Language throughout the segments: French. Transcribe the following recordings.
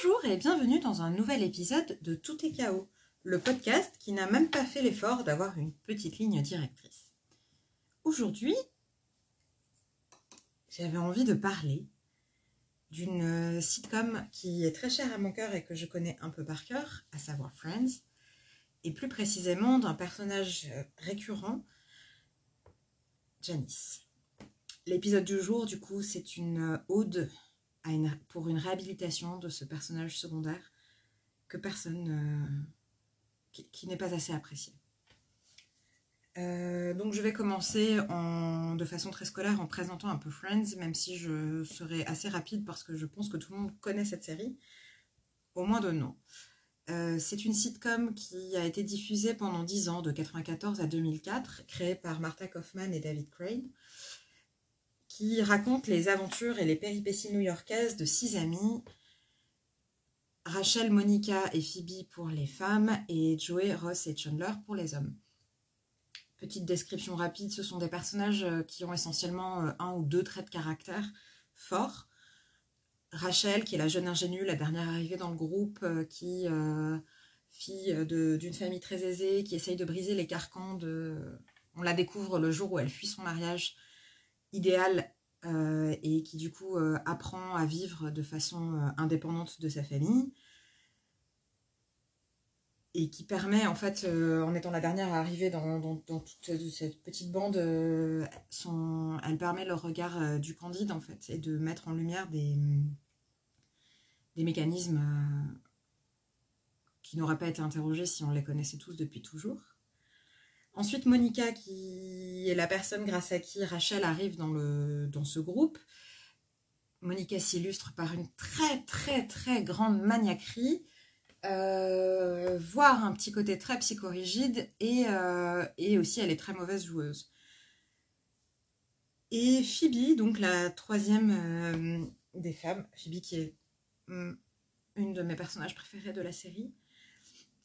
Bonjour et bienvenue dans un nouvel épisode de Tout est chaos, le podcast qui n'a même pas fait l'effort d'avoir une petite ligne directrice. Aujourd'hui, j'avais envie de parler d'une sitcom qui est très chère à mon cœur et que je connais un peu par cœur, à savoir Friends, et plus précisément d'un personnage récurrent, Janice. L'épisode du jour, du coup, c'est une ode pour une réhabilitation de ce personnage secondaire que personne, euh, qui, n'est pas assez apprécié. Euh, donc je vais commencer en, de façon très scolaire en présentant un peu Friends, même si je serai assez rapide parce que je pense que tout le monde connaît cette série, au moins de nom. Euh, c'est une sitcom qui a été diffusée pendant 10 ans, de 1994 à 2004, créée par Martha Kaufman et David Crane qui raconte les aventures et les péripéties new-yorkaises de six amies, Rachel, Monica et Phoebe pour les femmes et Joey, Ross et Chandler pour les hommes. Petite description rapide, ce sont des personnages euh, qui ont essentiellement euh, un ou deux traits de caractère forts. Rachel, qui est la jeune ingénue, la dernière arrivée dans le groupe, euh, qui, fille d'une famille très aisée, qui essaye de briser les carcans de... On la découvre le jour où elle fuit son mariage idéal euh, et qui du coup euh, apprend à vivre de façon euh, indépendante de sa famille. Et qui permet en fait en étant la dernière à arriver dans, toute cette petite bande elle permet le regard du candide en fait et de mettre en lumière des mécanismes qui n'auraient pas été interrogés si on les connaissait tous depuis toujours Ensuite, Monica, qui est la personne grâce à qui Rachel arrive dans, ce groupe. Monica s'illustre par une très très très grande maniaquerie, euh, voire un petit côté très psychorigide, et, euh, et aussi elle est très mauvaise joueuse. Et Phoebe, donc la troisième euh, des femmes, Phoebe qui est mm, une de mes personnages préférés de la série,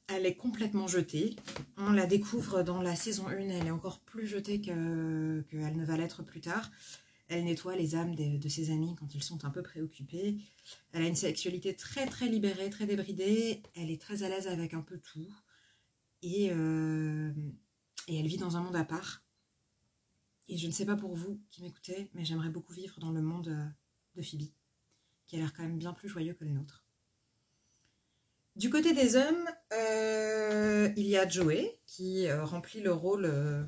elle est complètement jetée. On la découvre dans la saison 1, elle est encore plus jetée qu'elle ne va l'être plus tard. Elle nettoie les âmes de, ses amis quand ils sont un peu préoccupés. Elle a une sexualité très très libérée, très débridée. Elle est très à l'aise avec un peu tout. Et, euh, et elle vit dans un monde à part. Et je ne sais pas pour vous qui m'écoutez, mais j'aimerais beaucoup vivre dans le monde euh, de Phoebe, qui a l'air quand même bien plus joyeux que le nôtre. Du côté des hommes, euh, il y a Joey qui euh, remplit le rôle, euh,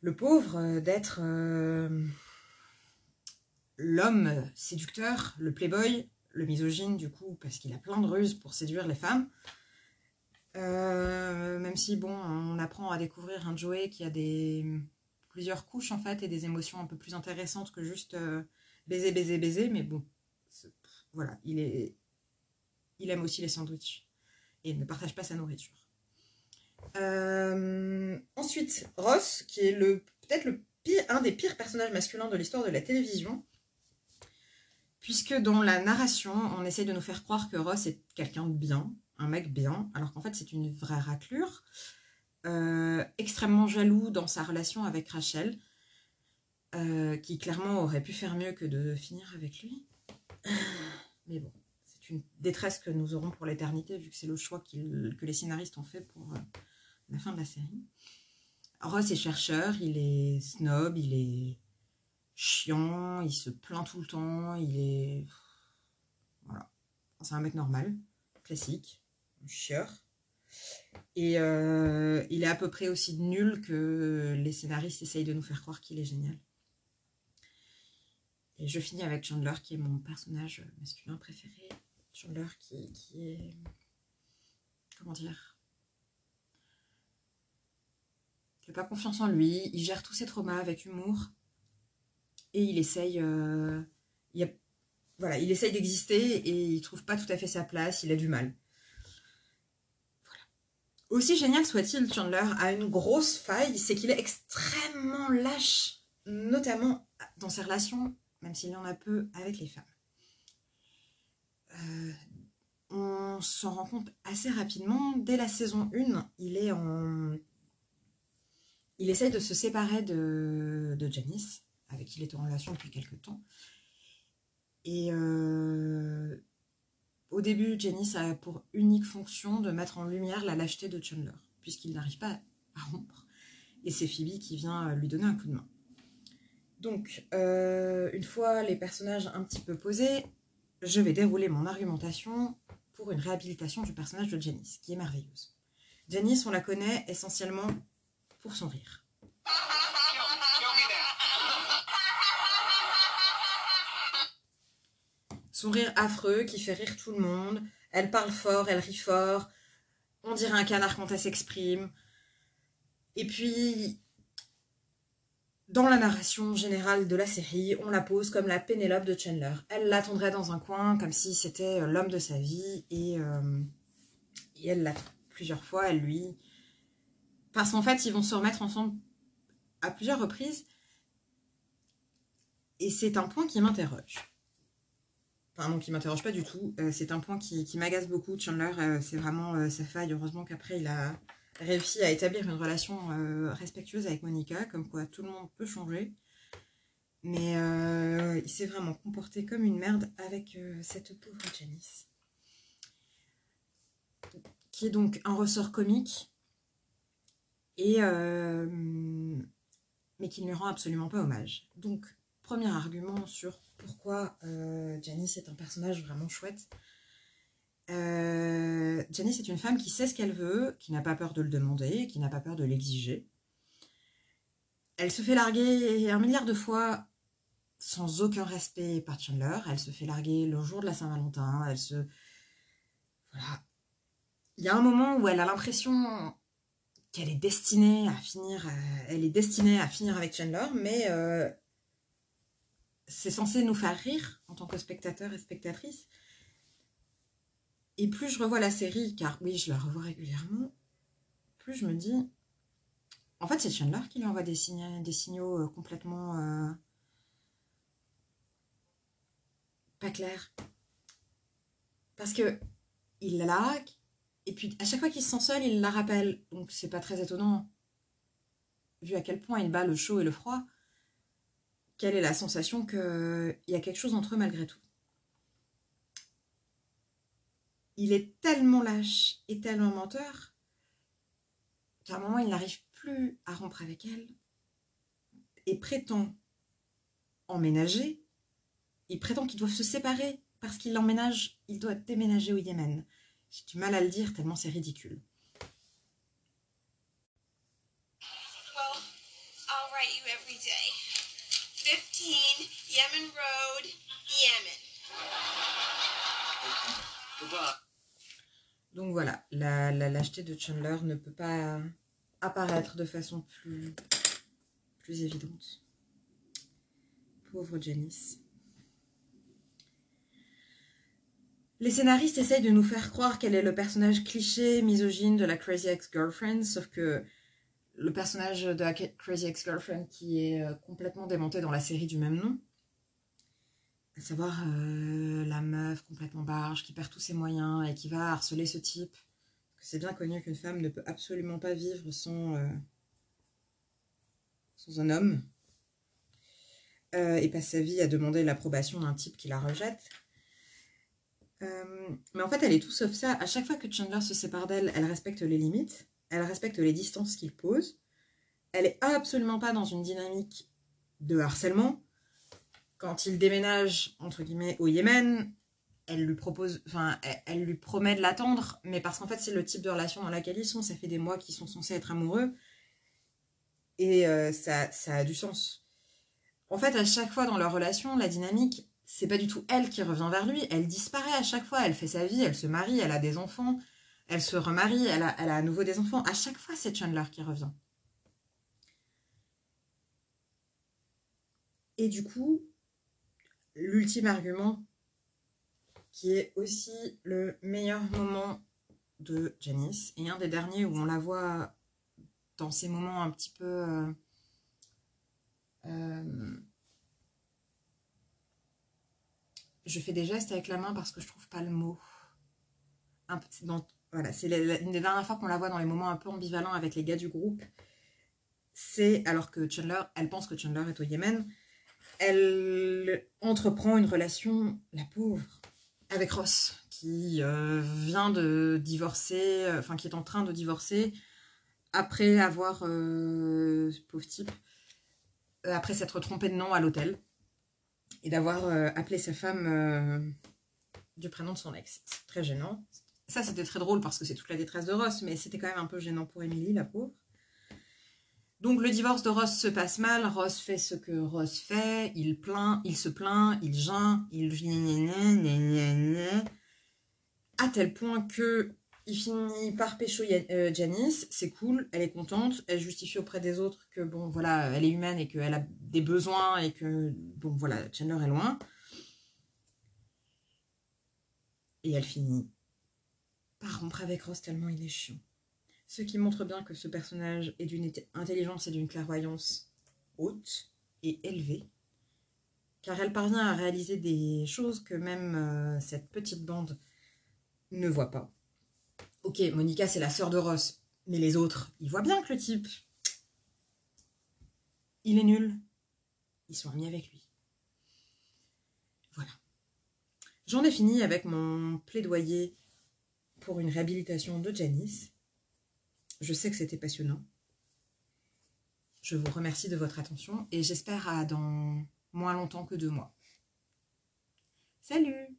le pauvre, d'être l'homme séducteur, le playboy, le misogyne du coup, parce qu'il a plein de ruses pour séduire les femmes. même si, bon, on apprend à découvrir un Joey qui a des plusieurs couches en fait et des émotions un peu plus intéressantes que juste baiser, baiser, baiser, mais bon, voilà, il est il aime aussi les sandwichs et ne partage pas sa nourriture. Euh, ensuite, Ross, qui est le peut-être le pire, un des pires personnages masculins de l'histoire de la télévision, puisque dans la narration, on essaye de nous faire croire que Ross est quelqu'un de bien, un mec bien, alors qu'en fait c'est une vraie raclure, euh, extrêmement jaloux dans sa relation avec Rachel, euh, qui clairement aurait pu faire mieux que de finir avec lui. Mais bon une détresse que nous aurons pour l'éternité, vu que c'est le choix que les scénaristes ont fait pour euh, la fin de la série. Ross est chercheur, il est snob, il est chiant, il se plaint tout le temps, il est... Voilà. C'est un mec normal, classique, chieur. Et euh, il est à peu près aussi nul que les scénaristes essayent de nous faire croire qu'il est génial. Et je finis avec Chandler, qui est mon personnage masculin préféré. Chandler qui, qui est... Comment dire Il n'a pas confiance en lui, il gère tous ses traumas avec humour et il essaye... Euh, il voilà, il essaye d'exister et il trouve pas tout à fait sa place, il a du mal. Aussi génial soit-il, Chandler a une grosse faille, c'est qu'il est extrêmement lâche, notamment dans ses relations, même s'il y en a peu, avec les femmes. Euh, on s'en rend compte assez rapidement. Dès la saison 1, il est en... Il essaye de se séparer de, Janice, avec qui il est en relation depuis quelques temps. Et euh, au début, Janice a pour unique fonction de mettre en lumière la lâcheté de Chandler, puisqu'il n'arrive pas à rompre. Et c'est Phoebe qui vient lui donner un coup de main. Donc, euh, une fois les personnages un petit peu posés, je vais dérouler mon argumentation pour une réhabilitation du personnage de Janice, qui est merveilleuse. Janice, on la connaît essentiellement pour son rire. Son rire affreux qui fait rire tout le monde. Elle parle fort, elle rit fort. On dirait un canard quand elle s'exprime. Et puis, dans la narration générale de la série, on la pose comme la Pénélope de Chandler. Elle l'attendrait dans un coin comme si c'était euh, l'homme de sa vie et, euh, elle l'attend plusieurs fois, elle lui... Parce qu'en fait, ils vont se remettre ensemble à plusieurs reprises et c'est un point qui m'interroge. Enfin non, qui m'interroge pas du tout. Euh, c'est un point qui, m'agace beaucoup. Chandler, c'est vraiment sa faille. Heureusement qu'après, il a réussi à établir une relation respectueuse avec Monica, comme quoi tout le monde peut changer. Mais il s'est vraiment comporté comme une merde avec cette pauvre Janice. Qui est donc un ressort comique. Et mais qui ne lui rend absolument pas hommage. Donc, premier argument sur pourquoi euh, Janice est un personnage vraiment chouette. Euh, Janice est une femme qui sait ce qu'elle veut, qui n'a pas peur de le demander, qui n'a pas peur de l'exiger. Elle se fait larguer un milliard de fois sans aucun respect par Chandler. Elle se fait larguer le jour de la Saint-Valentin. Elle se... Il y a un moment où elle a l'impression qu'elle est destinée à finir... Euh, elle est destinée à finir avec Chandler, mais euh, c'est censé nous faire rire en tant que spectateur et spectatrice. Et plus je revois la série, car oui, je la revois régulièrement, plus je me dis, en fait, c'est Chandler qui lui envoie des, signaux, des signaux euh, complètement euh, pas clairs. Parce que il la et puis à chaque fois qu'il se sent seul, il la rappelle. Donc c'est pas très étonnant, vu à quel point il bat le chaud et le froid quelle est la sensation qu'il y a quelque chose entre eux malgré tout. Il est tellement lâche et tellement menteur qu'à un moment, il n'arrive plus à rompre avec elle et prétend emménager. Il prétend qu'ils doivent se séparer parce qu'il emménage, il doit déménager au Yémen. J'ai du mal à le dire tellement c'est ridicule. Yemen Road, Yemen. Donc voilà, la, lâcheté de Chandler ne peut pas apparaître de façon plus, plus évidente. Pauvre Janice. Les scénaristes essayent de nous faire croire qu'elle est le personnage cliché, misogyne de la Crazy Ex-Girlfriend, sauf que le personnage de la Crazy Ex-Girlfriend qui est euh, complètement démonté dans la série du même nom, à savoir euh, la meuf complètement barge qui perd tous ses moyens et qui va harceler ce type. C'est bien connu qu'une femme ne peut absolument pas vivre sans, euh, sans un homme euh, et passe sa vie à demander l'approbation d'un type qui la rejette. mais en fait, elle est tout sauf ça. À chaque fois que Chandler se sépare d'elle, elle respecte les limites, elle respecte les distances qu'il pose. Elle est absolument pas dans une dynamique de harcèlement quand il déménage, entre guillemets, au Yémen, elle lui propose, enfin, elle, lui promet de l'attendre, mais parce qu'en fait, c'est le type de relation dans laquelle ils sont. Ça fait des mois qu'ils sont censés être amoureux. Et euh, ça, ça a du sens. En fait, à chaque fois dans leur relation, la dynamique, c'est pas du tout elle qui revient vers lui. Elle disparaît à chaque fois. Elle fait sa vie, elle se marie, elle a des enfants, elle se remarie, elle a, elle a à nouveau des enfants. À chaque fois, c'est Chandler qui revient. Et du coup, l'ultime argument qui est aussi le meilleur moment de Janice et un des derniers où on la voit dans ces moments un petit peu euh, euh, je fais des gestes avec la main parce que je trouve pas le mot. Voilà c'est une des dernières fois qu'on la voit dans les moments un peu ambivalents avec les gars du groupe c'est alors que Chandler elle pense que Chandler est au Yémen elle entreprend une relation, la pauvre, avec Ross, qui euh, vient de divorcer, euh, enfin qui est en train de divorcer après avoir, euh, pauvre type, après s'être trompé de nom à l'hôtel et d'avoir appelé sa femme du prénom de son ex. C'est très gênant. Ça, c'était très drôle parce que c'est toute la détresse de Ross, mais c'était quand même un peu gênant pour Emily, la pauvre. Donc le divorce de Ross se passe mal, Ross fait ce que Ross fait, il plaint, il se plaint, il geint, il à tel point que il finit par pécho euh, Janice, c'est cool, elle est contente, elle justifie auprès des autres que bon voilà, elle est humaine et qu'elle a des besoins et que bon voilà, Chandler est loin. Et elle finit par rompre avec Ross tellement il est chiant. Ce qui montre bien que ce personnage est d'une intelligence et d'une clairvoyance haute et élevée, car elle parvient à réaliser des choses que même euh, cette petite bande ne voit pas. Ok, Monica, c'est la sœur de Ross, mais les autres, ils voient bien que le type, il est nul. Ils sont amis avec lui. Voilà. J'en ai fini avec mon plaidoyer pour une réhabilitation de Janice. Je sais que c'était passionnant. Je vous remercie de votre attention et j'espère à dans moins longtemps que deux mois. Salut